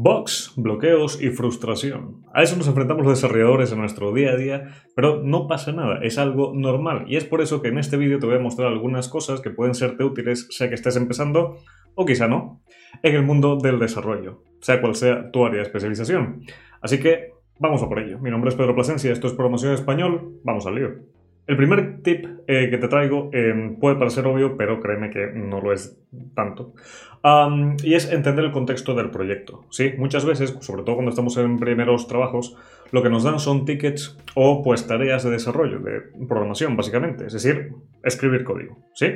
Bugs, bloqueos y frustración. A eso nos enfrentamos los desarrolladores en nuestro día a día, pero no pasa nada, es algo normal y es por eso que en este vídeo te voy a mostrar algunas cosas que pueden serte útiles, sea que estés empezando o quizá no, en el mundo del desarrollo, sea cual sea tu área de especialización. Así que vamos a por ello. Mi nombre es Pedro Plasencia, esto es Promoción Español, vamos al lío. El primer tip eh, que te traigo eh, puede parecer obvio, pero créeme que no lo es tanto. y es entender el contexto del proyecto. ¿sí? Muchas veces, sobre todo cuando estamos en primeros trabajos, lo que nos dan son tickets o pues tareas de desarrollo, de programación, básicamente. Es decir, escribir código. ¿sí?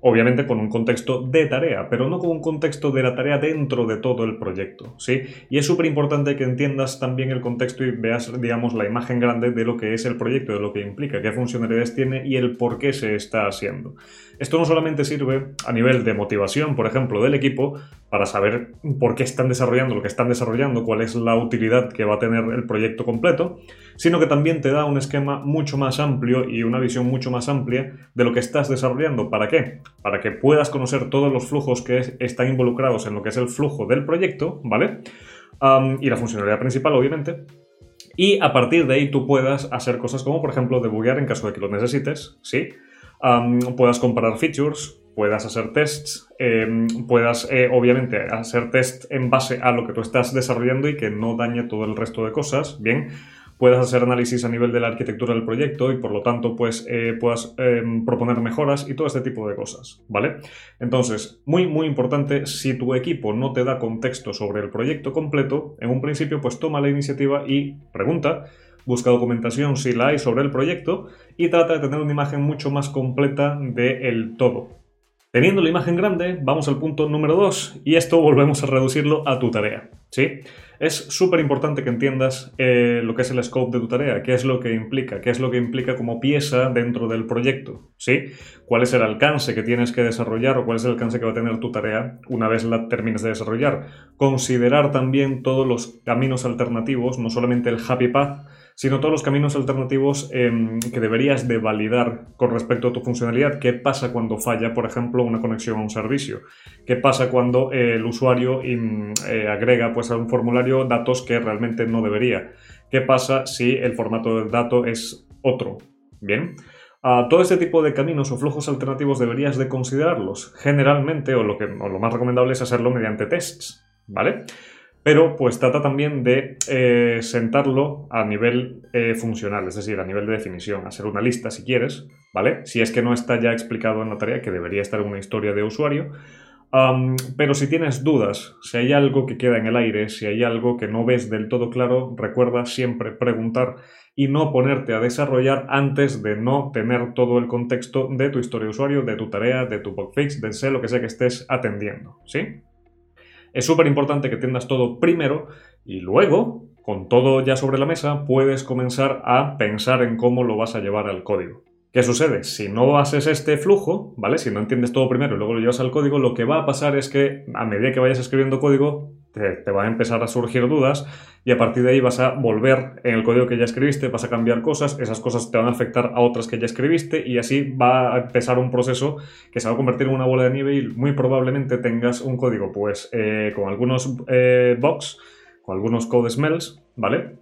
Obviamente con un contexto de tarea, pero no con un contexto de la tarea dentro de todo el proyecto, ¿sí? Y es súper importante que entiendas también el contexto y veas, digamos, la imagen grande de lo que es el proyecto, de lo que implica, qué funcionalidades tiene y el por qué se está haciendo. Esto no solamente sirve a nivel de motivación, por ejemplo, del equipo, para saber por qué están desarrollando lo que están desarrollando, cuál es la utilidad que va a tener el proyecto completo, sino que también te da un esquema mucho más amplio y una visión mucho más amplia de lo que estás desarrollando. ¿Para qué? Para que puedas conocer todos los flujos que están involucrados en lo que es el flujo del proyecto, ¿vale? y la funcionalidad principal, obviamente. Y a partir de ahí tú puedas hacer cosas como, por ejemplo, debuguear en caso de que lo necesites, ¿sí? puedas comparar features, puedas hacer tests, em, puedas eh, obviamente hacer test en base a lo que tú estás desarrollando y que no dañe todo el resto de cosas, bien, puedas hacer análisis a nivel de la arquitectura del proyecto y por lo tanto pues eh, puedas em, proponer mejoras y todo este tipo de cosas, ¿vale? Entonces, muy muy importante, si tu equipo no te da contexto sobre el proyecto completo, en un principio pues toma la iniciativa y pregunta busca documentación si la hay sobre el proyecto y trata de tener una imagen mucho más completa del todo. Teniendo la imagen grande, vamos al punto número 2 y esto volvemos a reducirlo a tu tarea. ¿sí? Es súper importante que entiendas eh, lo que es el scope de tu tarea, qué es lo que implica, qué es lo que implica como pieza dentro del proyecto, ¿sí? cuál es el alcance que tienes que desarrollar o cuál es el alcance que va a tener tu tarea una vez la termines de desarrollar. Considerar también todos los caminos alternativos, no solamente el happy path, sino todos los caminos alternativos em, que deberías de validar con respecto a tu funcionalidad. ¿Qué pasa cuando falla, por ejemplo, una conexión a un servicio? ¿Qué pasa cuando el usuario eh, agrega pues, a un formulario datos que realmente no debería? ¿Qué pasa si el formato del dato es otro? Bien. Uh, todo este tipo de caminos o flujos alternativos deberías de considerarlos. Generalmente, o lo, que, o lo más recomendable es hacerlo mediante tests, ¿vale? Pero pues trata también de eh, sentarlo a nivel eh, funcional, es decir, a nivel de definición, hacer una lista si quieres, ¿vale? Si es que no está ya explicado en la tarea, que debería estar en una historia de usuario. pero si tienes dudas, si hay algo que queda en el aire, si hay algo que no ves del todo claro, recuerda siempre preguntar y no ponerte a desarrollar antes de no tener todo el contexto de tu historia de usuario, de tu tarea, de tu bug fix, de lo que sea que estés atendiendo, ¿sí? Es súper importante que entiendas todo primero y luego, con todo ya sobre la mesa, puedes comenzar a pensar en cómo lo vas a llevar al código. ¿Qué sucede? Si no haces este flujo, ¿vale? Si no entiendes todo primero y luego lo llevas al código, lo que va a pasar es que a medida que vayas escribiendo código, te, van a empezar a surgir dudas y a partir de ahí vas a volver en el código que ya escribiste, vas a cambiar cosas, esas cosas te van a afectar a otras que ya escribiste y así va a empezar un proceso que se va a convertir en una bola de nieve y muy probablemente tengas un código pues eh, con algunos eh, bugs, con algunos code smells, ¿vale?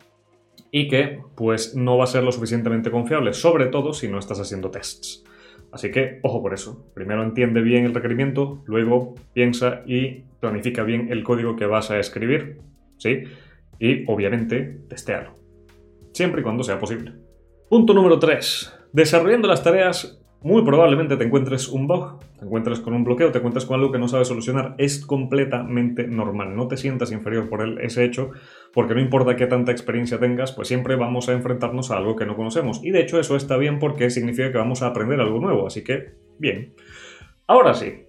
y que pues no va a ser lo suficientemente confiable, sobre todo si no estás haciendo tests. Así que ojo por eso. Primero entiende bien el requerimiento, luego piensa y planifica bien el código que vas a escribir, ¿sí? Y obviamente testéalo. Siempre y cuando sea posible. Punto número 3. Desarrollando las tareas muy probablemente te encuentres un bug, te encuentres con un bloqueo, te encuentres con algo que no sabes solucionar. Es completamente normal. No te sientas inferior por ese hecho, porque no importa qué tanta experiencia tengas, pues siempre vamos a enfrentarnos a algo que no conocemos. Y de hecho eso está bien porque significa que vamos a aprender algo nuevo. Así que, bien. Ahora sí,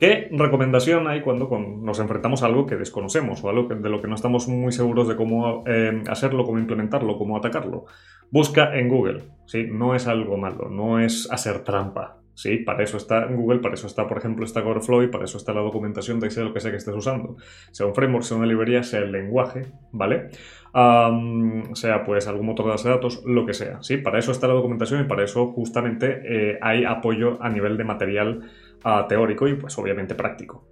¿Qué recomendación hay cuando nos enfrentamos a algo que desconocemos o algo de lo que no estamos muy seguros de cómo eh, hacerlo, cómo implementarlo, cómo atacarlo? Busca en Google, ¿sí? No es algo malo, no es hacer trampa, ¿sí? Para eso está Google, para eso está, por ejemplo, está Flow y para eso está la documentación de lo que sea que estés usando. Sea un framework, sea una librería, sea el lenguaje, ¿vale? sea pues algún motor de base de datos, lo que sea, ¿sí? Para eso está la documentación y para eso justamente eh, hay apoyo a nivel de material teórico y pues obviamente práctico.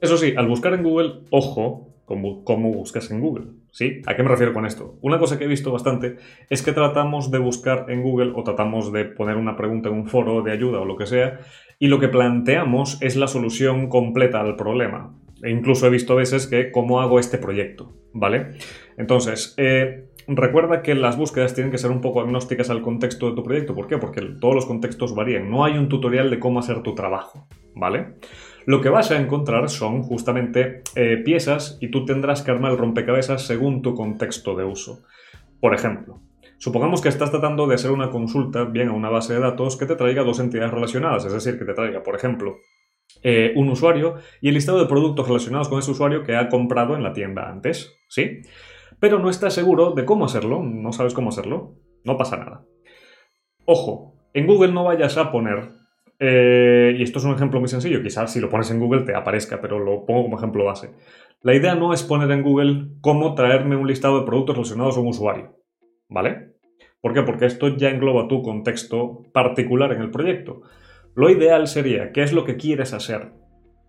Eso sí, al buscar en Google, ojo, cómo, buscas en Google. ¿Sí? ¿A qué me refiero con esto? Una cosa que he visto bastante es que tratamos de buscar en Google o tratamos de poner una pregunta en un foro de ayuda o lo que sea y lo que planteamos es la solución completa al problema. E incluso he visto veces que cómo hago este proyecto, ¿vale? Entonces, eh, recuerda que las búsquedas tienen que ser un poco agnósticas al contexto de tu proyecto. ¿Por qué? Porque todos los contextos varían. No hay un tutorial de cómo hacer tu trabajo, ¿vale? Lo que vas a encontrar son justamente eh, piezas y tú tendrás que armar el rompecabezas según tu contexto de uso. Por ejemplo, supongamos que estás tratando de hacer una consulta bien a una base de datos que te traiga dos entidades relacionadas, es decir, que te traiga, por ejemplo, eh, un usuario y el listado de productos relacionados con ese usuario que ha comprado en la tienda antes, ¿sí? Pero no estás seguro de cómo hacerlo, no sabes cómo hacerlo, no pasa nada. Ojo, en Google no vayas a poner eh, y esto es un ejemplo muy sencillo, quizás si lo pones en Google te aparezca, pero lo pongo como ejemplo base. La idea no es poner en Google cómo traerme un listado de productos relacionados a un usuario, ¿vale? ¿Por qué? Porque esto ya engloba tu contexto particular en el proyecto. Lo ideal sería, ¿qué es lo que quieres hacer?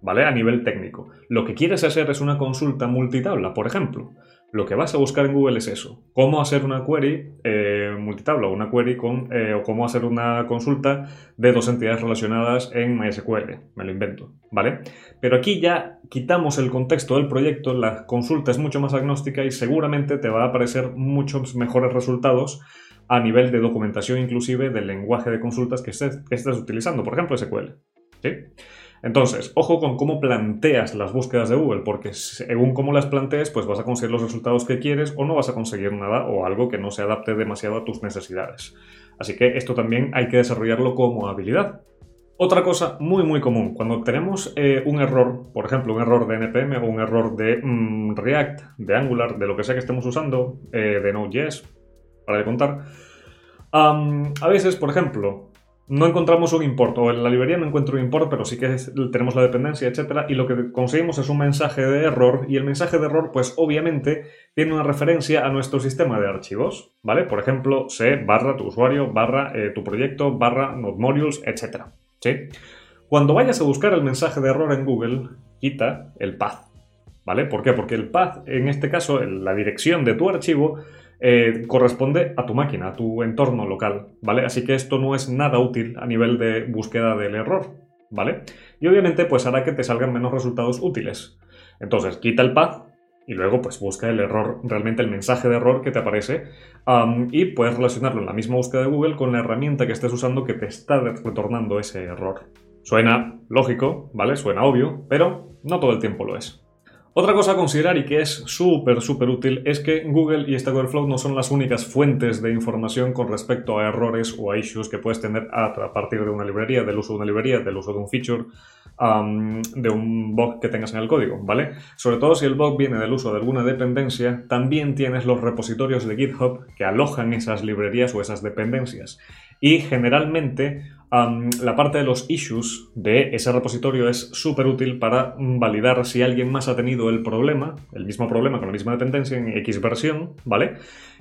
¿Vale? A nivel técnico. Lo que quieres hacer es una consulta multitabla, por ejemplo lo que vas a buscar en Google es eso. Cómo hacer una query eh, multitabla, una query con, eh, o cómo hacer una consulta de dos entidades relacionadas en MySQL. Me lo invento, ¿vale? Pero aquí ya quitamos el contexto del proyecto, la consulta es mucho más agnóstica y seguramente te va a aparecer muchos mejores resultados a nivel de documentación inclusive del lenguaje de consultas que estés, que estés utilizando, por ejemplo SQL. ¿sí? Entonces, ojo con cómo planteas las búsquedas de Google, porque según cómo las plantees, pues vas a conseguir los resultados que quieres o no vas a conseguir nada o algo que no se adapte demasiado a tus necesidades. Así que esto también hay que desarrollarlo como habilidad. Otra cosa muy muy común, cuando tenemos eh, un error, por ejemplo un error de NPM o un error de mm, React, de Angular, de lo que sea que estemos usando, eh, de Node.js, para de contar, a veces, por ejemplo, no encontramos un import, o en la librería no encuentro un import, pero sí que tenemos la dependencia, etcétera, y lo que conseguimos es un mensaje de error, y el mensaje de error, pues obviamente tiene una referencia a nuestro sistema de archivos, ¿vale? Por ejemplo, c barra tu usuario, barra eh, tu proyecto, barra node modules, etcétera, ¿sí? Cuando vayas a buscar el mensaje de error en Google, quita el path, ¿vale? ¿Por qué? Porque el path, en este caso, la dirección de tu archivo, eh, corresponde a tu máquina, a tu entorno local, ¿vale? Así que esto no es nada útil a nivel de búsqueda del error, ¿vale? Y obviamente pues hará que te salgan menos resultados útiles. Entonces quita el path y luego pues busca el error, realmente el mensaje de error que te aparece y puedes relacionarlo en la misma búsqueda de Google con la herramienta que estés usando que te está retornando ese error. Suena lógico, ¿vale? Suena obvio, pero no todo el tiempo lo es. Otra cosa a considerar y que es súper, súper útil es que Google y Stack Overflow no son las únicas fuentes de información con respecto a errores o a issues que puedes tener a partir de una librería, del uso de una librería, del uso de un feature, de un bug que tengas en el código, ¿vale? Sobre todo si el bug viene del uso de alguna dependencia, también tienes los repositorios de GitHub que alojan esas librerías o esas dependencias. Y generalmente la parte de los issues de ese repositorio es súper útil para validar si alguien más ha tenido el problema, el mismo problema con la misma dependencia en X versión, ¿vale?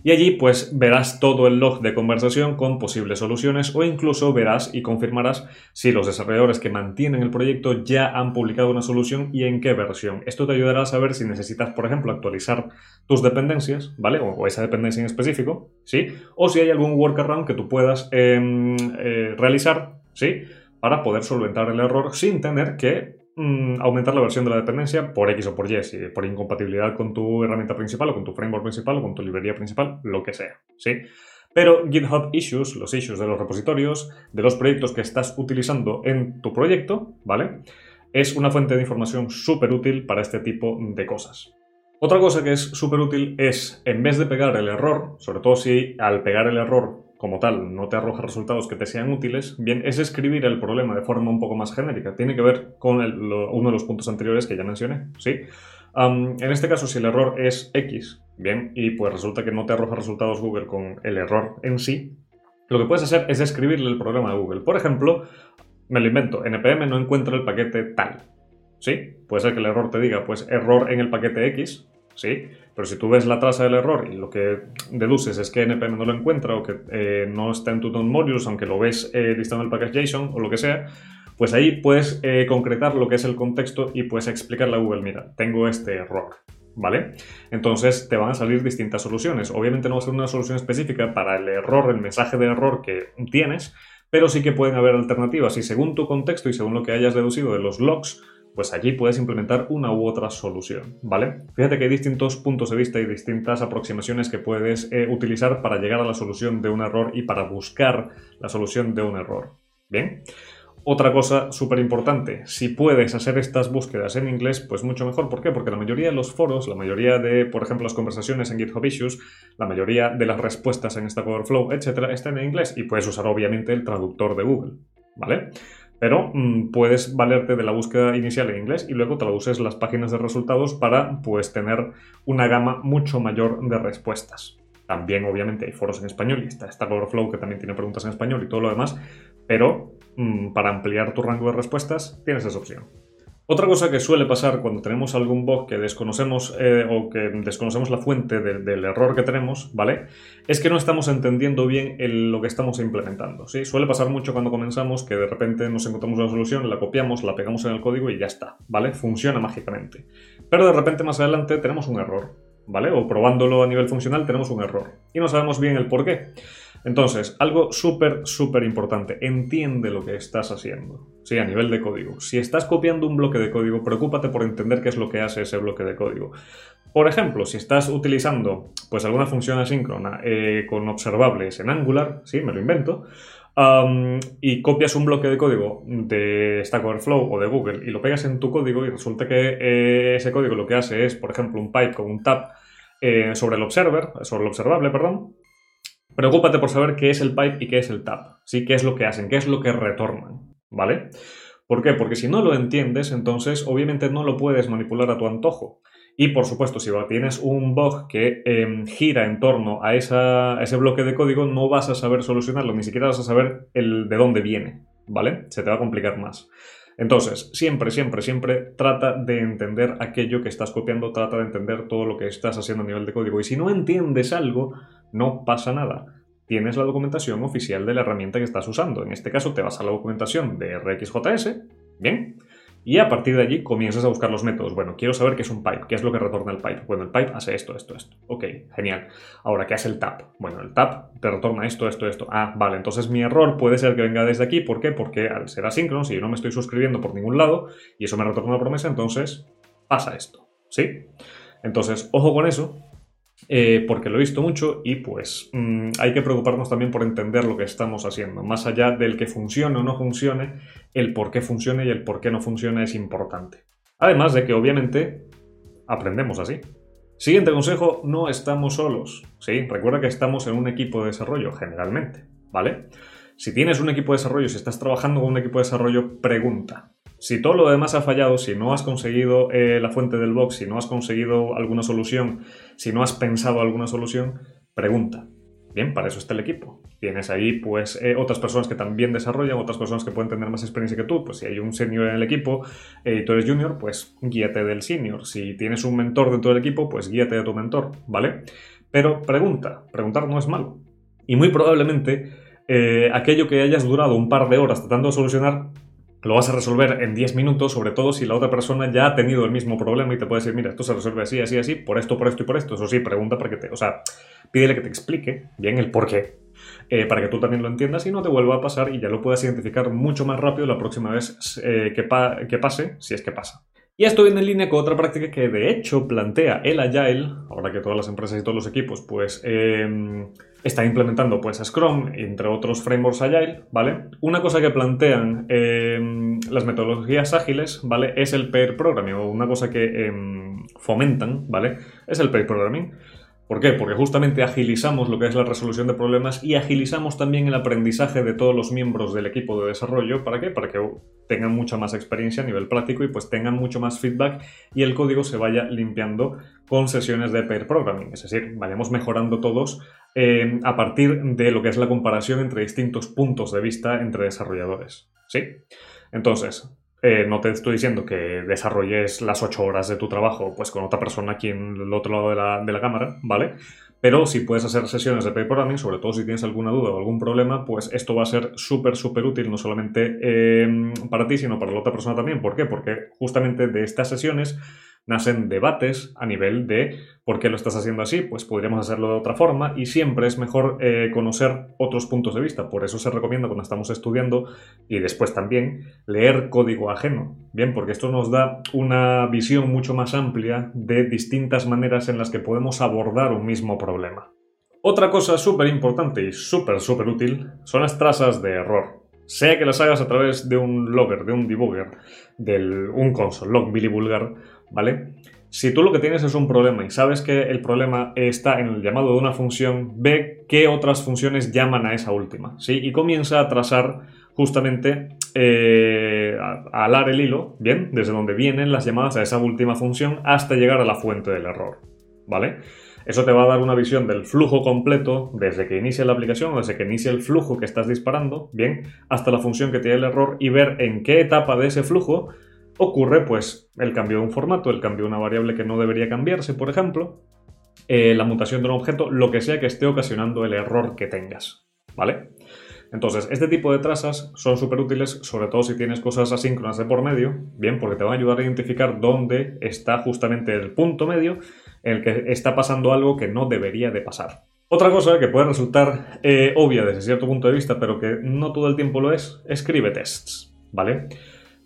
Y allí pues verás todo el log de conversación con posibles soluciones o incluso verás y confirmarás si los desarrolladores que mantienen el proyecto ya han publicado una solución y en qué versión. Esto te ayudará a saber si necesitas, por ejemplo, actualizar tus dependencias, ¿vale? O, esa dependencia en específico, ¿sí? O si hay algún workaround que tú puedas em, eh, realizar, ¿sí? Para poder solventar el error sin tener que Mm, aumentar la versión de la dependencia por X o por Y, por incompatibilidad con tu herramienta principal o con tu framework principal o con tu librería principal, lo que sea, ¿sí? Pero GitHub Issues, los issues de los repositorios, de los proyectos que estás utilizando en tu proyecto, ¿vale? Es una fuente de información súper útil para este tipo de cosas. Otra cosa que es súper útil es, en vez de pegar el error, sobre todo si al pegar el error como tal no te arroja resultados que te sean útiles, bien, es escribir el problema de forma un poco más genérica. Tiene que ver con uno de los puntos anteriores que ya mencioné, ¿sí? en este caso, si el error es X, bien, y pues resulta que no te arroja resultados Google con el error en sí, lo que puedes hacer es escribirle el programa a Google. Por ejemplo, me lo invento, npm no encuentra el paquete tal, ¿sí? Puede ser que el error te diga, pues error en el paquete X, ¿sí? Pero si tú ves la traza del error y lo que deduces es que npm no lo encuentra o que eh, no está en tu node modules, aunque lo ves eh, el package JSON o lo que sea, pues ahí puedes eh, concretar lo que es el contexto y puedes explicarle a Google, mira, tengo este error, ¿vale? Entonces te van a salir distintas soluciones. Obviamente no va a ser una solución específica para el error, el mensaje de error que tienes, pero sí que pueden haber alternativas y según tu contexto y según lo que hayas deducido de los logs, pues allí puedes implementar una u otra solución, ¿vale? Fíjate que hay distintos puntos de vista y distintas aproximaciones que puedes eh, utilizar para llegar a la solución de un error y para buscar la solución de un error. ¿Bien? Otra cosa súper importante, si puedes hacer estas búsquedas en inglés, pues mucho mejor. ¿Por qué? Porque la mayoría de los foros, la mayoría de, por ejemplo, las conversaciones en GitHub Issues, la mayoría de las respuestas en Stack Overflow, etcétera, están en inglés y puedes usar obviamente el traductor de Google, ¿vale? Pero mm, puedes valerte de la búsqueda inicial en inglés y luego traduces las páginas de resultados para pues tener una gama mucho mayor de respuestas. También obviamente hay foros en español y está Stack Overflow que también tiene preguntas en español y todo lo demás, pero mm, para ampliar tu rango de respuestas tienes esa opción. Otra cosa que suele pasar cuando tenemos algún bug que desconocemos eh, o que desconocemos la fuente del error que tenemos, ¿vale? Es que no estamos entendiendo bien lo que estamos implementando, ¿sí? Suele pasar mucho cuando comenzamos que de repente nos encontramos una solución, la copiamos, la pegamos en el código y ya está, ¿vale? Funciona mágicamente. Pero de repente más adelante tenemos un error, ¿vale? O probándolo a nivel funcional tenemos un error y no sabemos bien el por qué. Entonces, algo súper, súper importante, entiende lo que estás haciendo, sí, a nivel de código. Si estás copiando un bloque de código, preocúpate por entender qué es lo que hace ese bloque de código. Por ejemplo, si estás utilizando pues alguna función asíncrona eh, con observables en Angular, sí, me lo invento, y copias un bloque de código de Stack Overflow o de Google y lo pegas en tu código y resulta que eh, ese código lo que hace es, por ejemplo, un pipe con un tab eh, sobre el observer, sobre el observable, perdón, Preocúpate por saber qué es el pipe y qué es el tap, ¿sí? ¿Qué es lo que hacen? ¿Qué es lo que retornan? ¿Vale? ¿Por qué? Porque si no lo entiendes, entonces obviamente no lo puedes manipular a tu antojo. Y por supuesto, si tienes un bug que em, gira en torno a, ese bloque de código, no vas a saber solucionarlo, ni siquiera vas a saber el de dónde viene, ¿vale? Se te va a complicar más. Entonces, siempre, siempre, siempre trata de entender aquello que estás copiando, trata de entender todo lo que estás haciendo a nivel de código. Y si no entiendes algo, no pasa nada. Tienes la documentación oficial de la herramienta que estás usando. En este caso, te vas a la documentación de RxJS, ¿bien? Y a partir de allí comienzas a buscar los métodos. Bueno, quiero saber qué es un pipe, qué es lo que retorna el pipe. Bueno, el pipe hace esto, esto, esto. Ok, genial. Ahora, ¿qué hace el tap? Bueno, el tap te retorna esto, esto, esto. Ah, vale, entonces mi error puede ser que venga desde aquí. ¿Por qué? Porque al ser asíncrono, si yo no me estoy suscribiendo por ningún lado y eso me retorna una promesa, entonces pasa esto. ¿Sí? Entonces, ojo con eso, eh, porque lo he visto mucho y pues mm, hay que preocuparnos también por entender lo que estamos haciendo. Más allá del que funcione o no funcione, el por qué funcione y el por qué no funciona es importante. Además de que obviamente aprendemos así. Siguiente consejo, no estamos solos. Sí, recuerda que estamos en un equipo de desarrollo, generalmente, ¿vale? Si tienes un equipo de desarrollo, si estás trabajando con un equipo de desarrollo, pregunta. Si todo lo demás ha fallado, si no has conseguido eh, la fuente del box, si no has conseguido alguna solución, si no has pensado alguna solución, pregunta. Bien, para eso está el equipo. Tienes ahí pues eh, otras personas que también desarrollan, otras personas que pueden tener más experiencia que tú. Pues si hay un senior en el equipo eh, y tú eres junior, pues guíate del senior. Si tienes un mentor dentro del equipo, pues guíate de tu mentor, ¿vale? Pero pregunta, preguntar no es malo. Y muy probablemente aquello que hayas durado un par de horas tratando de solucionar lo vas a resolver en 10 minutos, sobre todo si la otra persona ya ha tenido el mismo problema y te puede decir, mira, esto se resuelve así, así, así, por esto, por esto y por esto. Eso sí, pregunta para que te, o sea, pídele que te explique bien el por qué, eh, para que tú también lo entiendas y no te vuelva a pasar y ya lo puedas identificar mucho más rápido la próxima vez eh, que, pase, si es que pasa. Y esto viene en línea con otra práctica que de hecho plantea el Agile, ahora que todas las empresas y todos los equipos pues em, están implementando pues Scrum, entre otros frameworks Agile, ¿vale? Una cosa que plantean em, las metodologías ágiles, ¿vale? Es el pair programming, o una cosa que em, fomentan, ¿vale? Es el pair programming. ¿Por qué? Porque justamente agilizamos lo que es la resolución de problemas y agilizamos también el aprendizaje de todos los miembros del equipo de desarrollo. ¿Para qué? Para que tengan mucha más experiencia a nivel práctico y pues tengan mucho más feedback y el código se vaya limpiando con sesiones de pair programming. Es decir, vayamos mejorando todos eh, a partir de lo que es la comparación entre distintos puntos de vista entre desarrolladores. ¿Sí? Entonces, eh, no te estoy diciendo que desarrolles las ocho horas de tu trabajo pues con otra persona aquí en el otro lado de la, de la cámara, ¿vale? Pero si puedes hacer sesiones de programming, sobre todo si tienes alguna duda o algún problema, pues esto va a ser súper, súper útil, no solamente em, para ti, sino para la otra persona también. ¿Por qué? Porque justamente de estas sesiones nacen debates a nivel de por qué lo estás haciendo así, pues podríamos hacerlo de otra forma y siempre es mejor eh, conocer otros puntos de vista. Por eso se recomienda cuando estamos estudiando y después también leer código ajeno. Bien, porque esto nos da una visión mucho más amplia de distintas maneras en las que podemos abordar un mismo problema. Otra cosa súper importante y súper, súper útil son las trazas de error. Sea que las hagas a través de un logger, de un debugger, de un console log Vulgar ¿vale? Si tú lo que tienes es un problema y sabes que el problema está en el llamado de una función, ve qué otras funciones llaman a esa última, ¿sí? Y comienza a trazar justamente, eh, a, alar el hilo, ¿bien? Desde donde vienen las llamadas a esa última función hasta llegar a la fuente del error, ¿vale? Eso te va a dar una visión del flujo completo desde que inicia la aplicación, desde que inicia el flujo que estás disparando, bien, hasta la función que tiene el error y ver en qué etapa de ese flujo ocurre pues el cambio de un formato, el cambio de una variable que no debería cambiarse, por ejemplo, eh, la mutación de un objeto, lo que sea que esté ocasionando el error que tengas, ¿vale? Entonces, este tipo de trazas son súper útiles, sobre todo si tienes cosas asíncronas de por medio, bien, porque te van a ayudar a identificar dónde está justamente el punto medio en el que está pasando algo que no debería de pasar. Otra cosa que puede resultar eh, obvia desde cierto punto de vista, pero que no todo el tiempo lo es, escribe tests, ¿vale?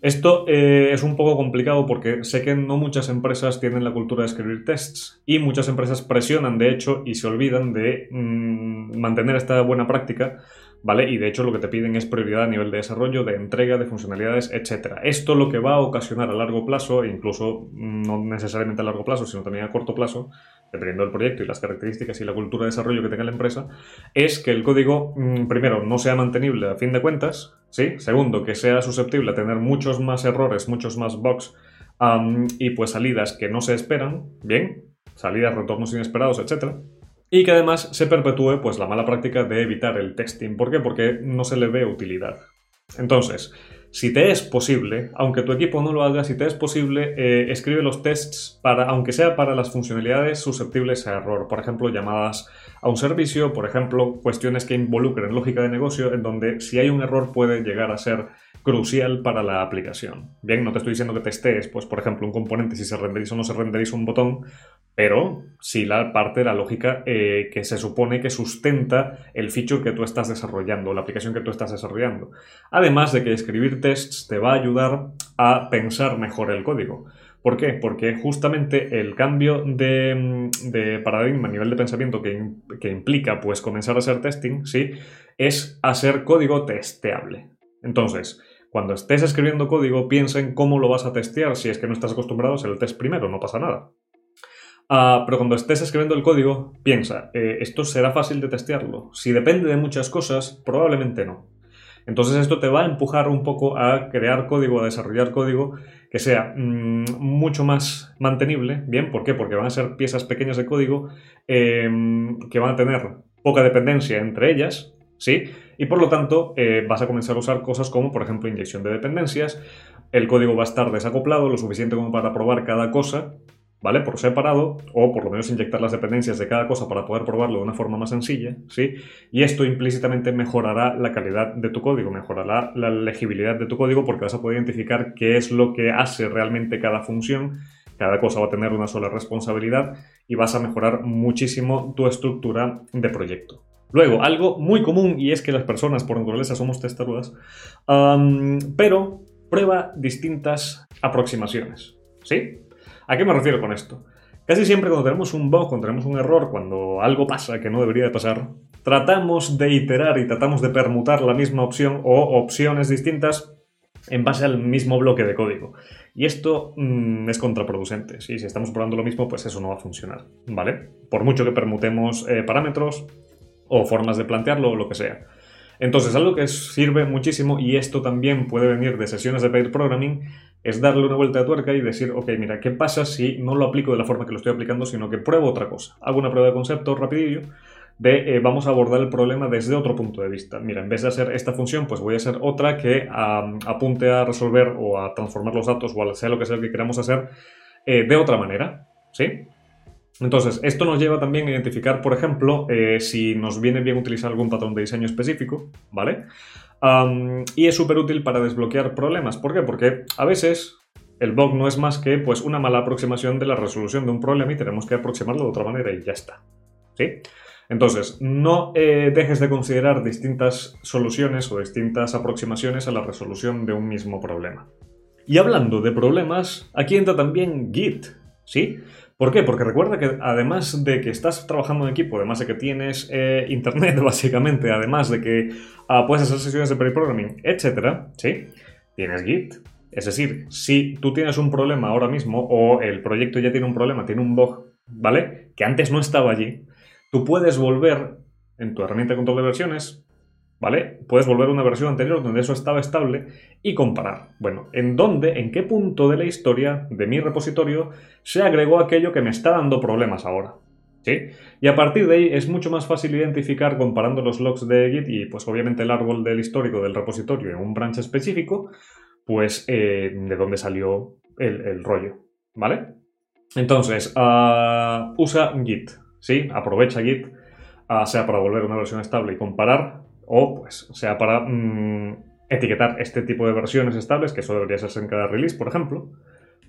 Esto eh, es un poco complicado porque sé que no muchas empresas tienen la cultura de escribir tests y muchas empresas presionan de hecho y se olvidan de mm, mantener esta buena práctica, ¿vale? Y de hecho lo que te piden es prioridad a nivel de desarrollo, de entrega, de funcionalidades, etc. Esto lo que va a ocasionar a largo plazo, e incluso mm, no necesariamente a largo plazo, sino también a corto plazo, dependiendo del proyecto y las características y la cultura de desarrollo que tenga la empresa, es que el código, mm, primero, no sea mantenible a fin de cuentas, ¿sí? Segundo, que sea susceptible a tener muchos más errores, muchos más bugs y pues salidas que no se esperan, bien, salidas, retornos inesperados, etc. Y que además se perpetúe pues la mala práctica de evitar el testing. ¿Por qué? Porque no se le ve utilidad. Entonces, si te es posible, aunque tu equipo no lo haga, si te es posible, eh, escribe los tests para, aunque sea para las funcionalidades susceptibles a error. Por ejemplo, llamadas a un servicio, por ejemplo, cuestiones que involucren lógica de negocio, en donde si hay un error puede llegar a ser crucial para la aplicación. Bien, no te estoy diciendo que testes, pues por ejemplo, un componente si se renderiza o no se renderiza un botón, pero sí la parte de la lógica eh, que se supone que sustenta el feature que tú estás desarrollando, la aplicación que tú estás desarrollando. Además de que escribir tests te va a ayudar a pensar mejor el código. ¿Por qué? Porque justamente el cambio de, paradigma a nivel de pensamiento que, que, implica pues comenzar a hacer testing, ¿sí? Es hacer código testeable. Entonces, cuando estés escribiendo código, piensa en cómo lo vas a testear. Si es que no estás acostumbrado a hacer el test primero, no pasa nada. Ah, pero cuando estés escribiendo el código, piensa, eh, ¿esto será fácil de testearlo? Si depende de muchas cosas, probablemente no. Entonces esto te va a empujar un poco a crear código, a desarrollar código que sea mm, mucho más mantenible. Bien, ¿por qué? Porque van a ser piezas pequeñas de código em, que van a tener poca dependencia entre ellas, ¿sí? Y por lo tanto eh, vas a comenzar a usar cosas como, por ejemplo, inyección de dependencias. El código va a estar desacoplado lo suficiente como para probar cada cosa, ¿vale? Por separado, o por lo menos inyectar las dependencias de cada cosa para poder probarlo de una forma más sencilla, ¿sí? Y esto implícitamente mejorará la calidad de tu código, mejorará la legibilidad de tu código porque vas a poder identificar qué es lo que hace realmente cada función. Cada cosa va a tener una sola responsabilidad y vas a mejorar muchísimo tu estructura de proyecto. Luego, algo muy común y es que las personas por naturaleza somos testarudas, pero prueba distintas aproximaciones. ¿Sí? ¿A qué me refiero con esto? Casi siempre cuando tenemos un bug, cuando tenemos un error, cuando algo pasa que no debería de pasar, tratamos de iterar y tratamos de permutar la misma opción o opciones distintas en base al mismo bloque de código. Y esto mm, es contraproducente. Si estamos probando lo mismo, pues eso no va a funcionar, ¿vale? Por mucho que permutemos eh, parámetros, o formas de plantearlo o lo que sea. Entonces, algo que sirve muchísimo, y esto también puede venir de sesiones de pair programming, es darle una vuelta de tuerca y decir, ok, mira, ¿qué pasa si no lo aplico de la forma que lo estoy aplicando, sino que pruebo otra cosa? Hago una prueba de concepto rapidillo de eh, vamos a abordar el problema desde otro punto de vista. Mira, en vez de hacer esta función, pues voy a hacer otra que apunte a resolver o a transformar los datos o a sea lo que sea que queramos hacer eh, de otra manera, ¿sí? Entonces, esto nos lleva también a identificar, por ejemplo, eh, si nos viene bien utilizar algún patrón de diseño específico, ¿vale? Y es súper útil para desbloquear problemas. ¿Por qué? Porque a veces El bug no es más que pues, una mala aproximación de la resolución de un problema y tenemos que aproximarlo de otra manera y ya está. ¿Sí? Entonces, no eh, dejes de considerar distintas soluciones o distintas aproximaciones a la resolución de un mismo problema. Y hablando de problemas, aquí entra también Git, ¿sí? ¿Por qué? Porque recuerda que además de que estás trabajando en equipo, además de que tienes eh, internet básicamente, además de que ah, puedes hacer sesiones de pre-programming, etc., ¿sí? Tienes Git. Es decir, si tú tienes un problema ahora mismo o el proyecto ya tiene un problema, tiene un bug, ¿vale? Que antes no estaba allí, tú puedes volver en tu herramienta de control de versiones, ¿vale? Puedes volver a una versión anterior donde eso estaba estable y comparar. Bueno, ¿en dónde, en qué punto de la historia de mi repositorio se agregó aquello que me está dando problemas ahora? ¿Sí? Y a partir de ahí es mucho más fácil identificar comparando los logs de Git y pues obviamente el árbol del histórico del repositorio en un branch específico, pues eh, de dónde salió el, rollo, ¿vale? Entonces, uh, usa Git, ¿sí? Aprovecha Git, uh, sea para volver a una versión estable y comparar, o pues sea para mm, etiquetar este tipo de versiones estables, que eso debería ser en cada release, por ejemplo,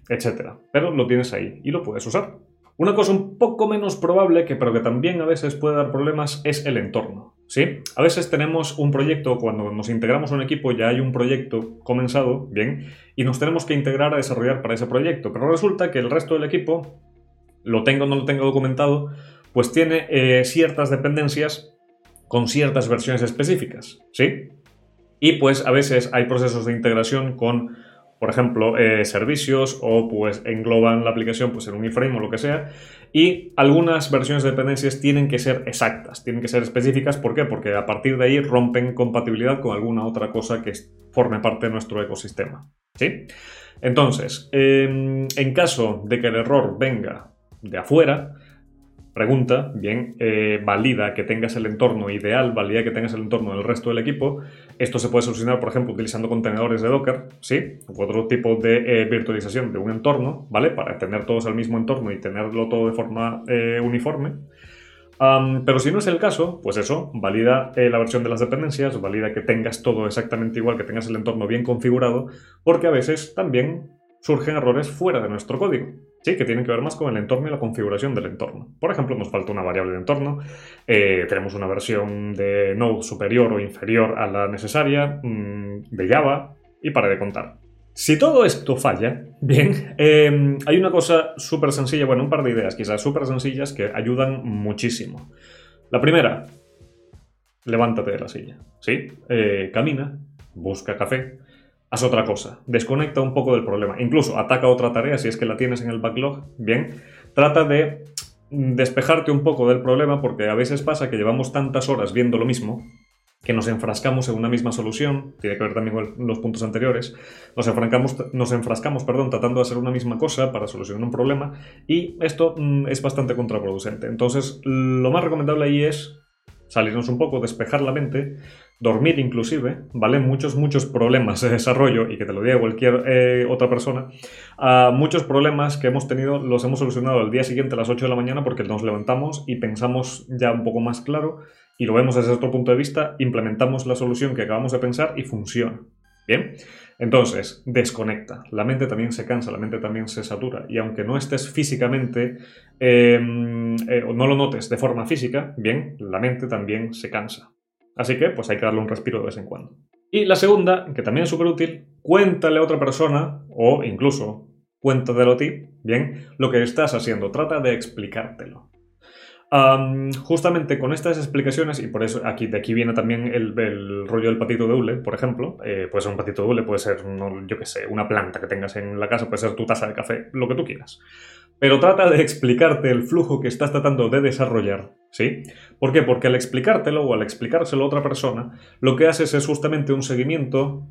etc. Pero lo tienes ahí y lo puedes usar. Una cosa un poco menos probable, que pero que también a veces puede dar problemas, es el entorno. ¿sí? A veces tenemos un proyecto, cuando nos integramos a un equipo ya hay un proyecto comenzado, bien, y nos tenemos que integrar a desarrollar para ese proyecto, pero resulta que el resto del equipo, lo tengo o no lo tengo documentado, pues tiene eh, ciertas dependencias con ciertas versiones específicas, ¿sí? Y pues a veces hay procesos de integración con por ejemplo, eh, servicios o pues engloban la aplicación pues, en un iframe o lo que sea. Y algunas versiones de dependencias tienen que ser exactas, tienen que ser específicas. ¿Por qué? Porque a partir de ahí rompen compatibilidad con alguna otra cosa que forme parte de nuestro ecosistema. ¿Sí? Entonces, em, en caso de que el error venga de afuera, pregunta, bien, eh, valida que tengas el entorno ideal, valida que tengas el entorno del resto del equipo. Esto se puede solucionar, por ejemplo, utilizando contenedores de Docker, ¿sí? U otro tipo de eh, virtualización de un entorno, ¿vale? Para tener todos al mismo entorno y tenerlo todo de forma eh, uniforme. pero si no es el caso, pues eso, valida la versión de las dependencias, valida que tengas todo exactamente igual, que tengas el entorno bien configurado, porque a veces también surgen errores fuera de nuestro código. Sí, que tienen que ver más con el entorno y la configuración del entorno. Por ejemplo, nos falta una variable de entorno, eh, tenemos una versión de Node superior o inferior a la necesaria, mm, de Java, y para de contar. Si todo esto falla, bien, em, hay una cosa súper sencilla, bueno, un par de ideas quizás súper sencillas que ayudan muchísimo. La primera, levántate de la silla, ¿sí? Eh, camina, busca café, haz otra cosa, desconecta un poco del problema, incluso ataca otra tarea si es que la tienes en el backlog, bien, trata de despejarte un poco del problema porque a veces pasa que llevamos tantas horas viendo lo mismo que nos enfrascamos en una misma solución, tiene que ver también con los puntos anteriores, nos enfrascamos, nos enfrascamos perdón, tratando de hacer una misma cosa para solucionar un problema y esto mm, es bastante contraproducente. Entonces, lo más recomendable ahí es salirnos un poco, despejar la mente, dormir inclusive, ¿vale? Muchos, muchos problemas de desarrollo, y que te lo diga cualquier eh, otra persona, uh, muchos problemas que hemos tenido los hemos solucionado el día siguiente a las 8 de la mañana porque nos levantamos y pensamos ya un poco más claro y lo vemos desde otro punto de vista, implementamos la solución que acabamos de pensar y funciona. Bien, entonces, desconecta. La mente también se cansa, la mente también se satura. Y aunque no estés físicamente, em, eh, o no lo notes de forma física, bien, la mente también se cansa. Así que, pues hay que darle un respiro de vez en cuando. Y la segunda, que también es súper útil, cuéntale a otra persona, o incluso cuéntatelo a ti, bien, lo que estás haciendo. Trata de explicártelo justamente con estas explicaciones, y por eso aquí, de aquí viene también el, rollo del patito de hule, por ejemplo, eh, puede ser un patito de hule, puede ser, yo qué sé, una planta que tengas en la casa, puede ser tu taza de café, lo que tú quieras. Pero trata de explicarte el flujo que estás tratando de desarrollar, ¿sí? ¿Por qué? Porque al explicártelo o al explicárselo a otra persona, lo que haces es justamente un seguimiento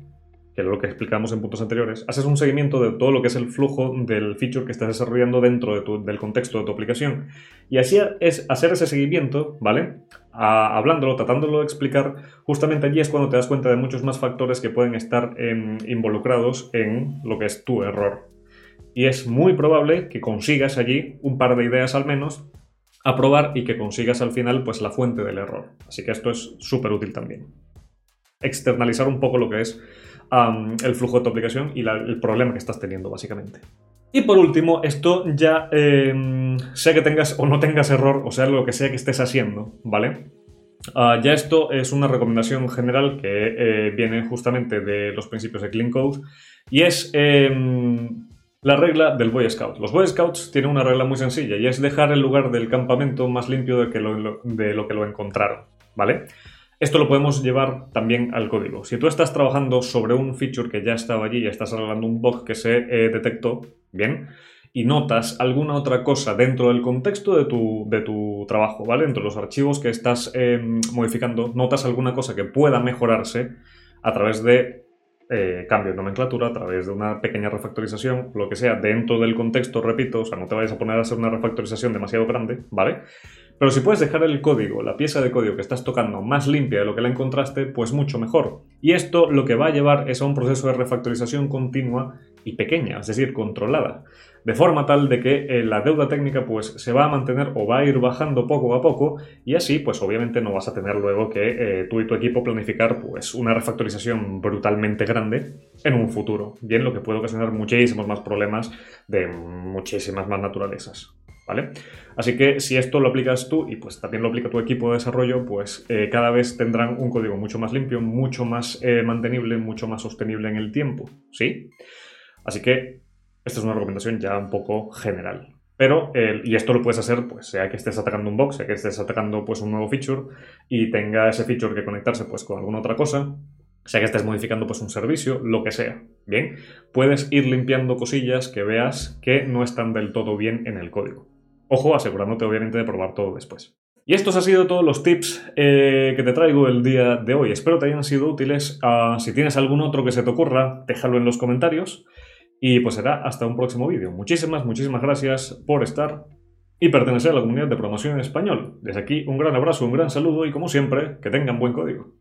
que es lo que explicamos en puntos anteriores, haces un seguimiento de todo lo que es el flujo del feature que estás desarrollando dentro del contexto de tu aplicación. Y así es hacer ese seguimiento, ¿vale? hablándolo, tratándolo de explicar, justamente allí es cuando te das cuenta de muchos más factores que pueden estar em, involucrados en lo que es tu error. Y es muy probable que consigas allí un par de ideas al menos a probar y que consigas al final pues la fuente del error. Así que esto es súper útil también. Externalizar un poco lo que es el flujo de tu aplicación y el problema que estás teniendo, básicamente. Y por último, esto ya em, sea que tengas o no tengas error, o sea, lo que sea que estés haciendo, ¿vale? Ah, ya esto es una recomendación general que eh, viene justamente de los principios de Clean Code y es em, la regla del Boy Scout. Los Boy Scouts tienen una regla muy sencilla y es dejar el lugar del campamento más limpio de, lo que lo encontraron, ¿vale? Esto lo podemos llevar también al código. Si tú estás trabajando sobre un feature que ya estaba allí y estás arreglando un bug que se eh, detectó, bien, y notas alguna otra cosa dentro del contexto de tu, de tu trabajo, ¿vale? Entre los archivos que estás em, modificando, notas alguna cosa que pueda mejorarse a través de eh, cambio de nomenclatura, a través de una pequeña refactorización, lo que sea, dentro del contexto, repito, o sea, no te vayas a poner a hacer una refactorización demasiado grande, ¿vale? Pero si puedes dejar el código, la pieza de código que estás tocando más limpia de lo que la encontraste, pues mucho mejor. Y esto lo que va a llevar es a un proceso de refactorización continua y pequeña, es decir, controlada. De forma tal de que eh, la deuda técnica pues se va a mantener o va a ir bajando poco a poco y así pues obviamente no vas a tener luego que eh, tú y tu equipo planificar pues una refactorización brutalmente grande en un futuro. Bien, lo que puede ocasionar muchísimos más problemas de muchísimas más naturalezas. ¿Vale? Así que si esto lo aplicas tú y pues también lo aplica tu equipo de desarrollo, pues eh, cada vez tendrán un código mucho más limpio, mucho más eh, mantenible, mucho más sostenible en el tiempo, ¿sí? Así que esta es una recomendación ya un poco general. Pero, y esto lo puedes hacer, pues, sea que estés atacando un box, sea que estés atacando pues, un nuevo feature y tenga ese feature que conectarse pues, con alguna otra cosa, sea que estés modificando pues, un servicio, lo que sea. Bien, puedes ir limpiando cosillas que veas que no están del todo bien en el código. Ojo, asegurándote obviamente de probar todo después. Y estos han sido todos los tips eh, que te traigo el día de hoy. Espero te hayan sido útiles. Ah, si tienes algún otro que se te ocurra, déjalo en los comentarios. Y pues será hasta un próximo vídeo. Muchísimas, muchísimas gracias por estar y pertenecer a la comunidad de programación en español. Desde aquí un gran abrazo, un gran saludo y como siempre, que tengan buen código.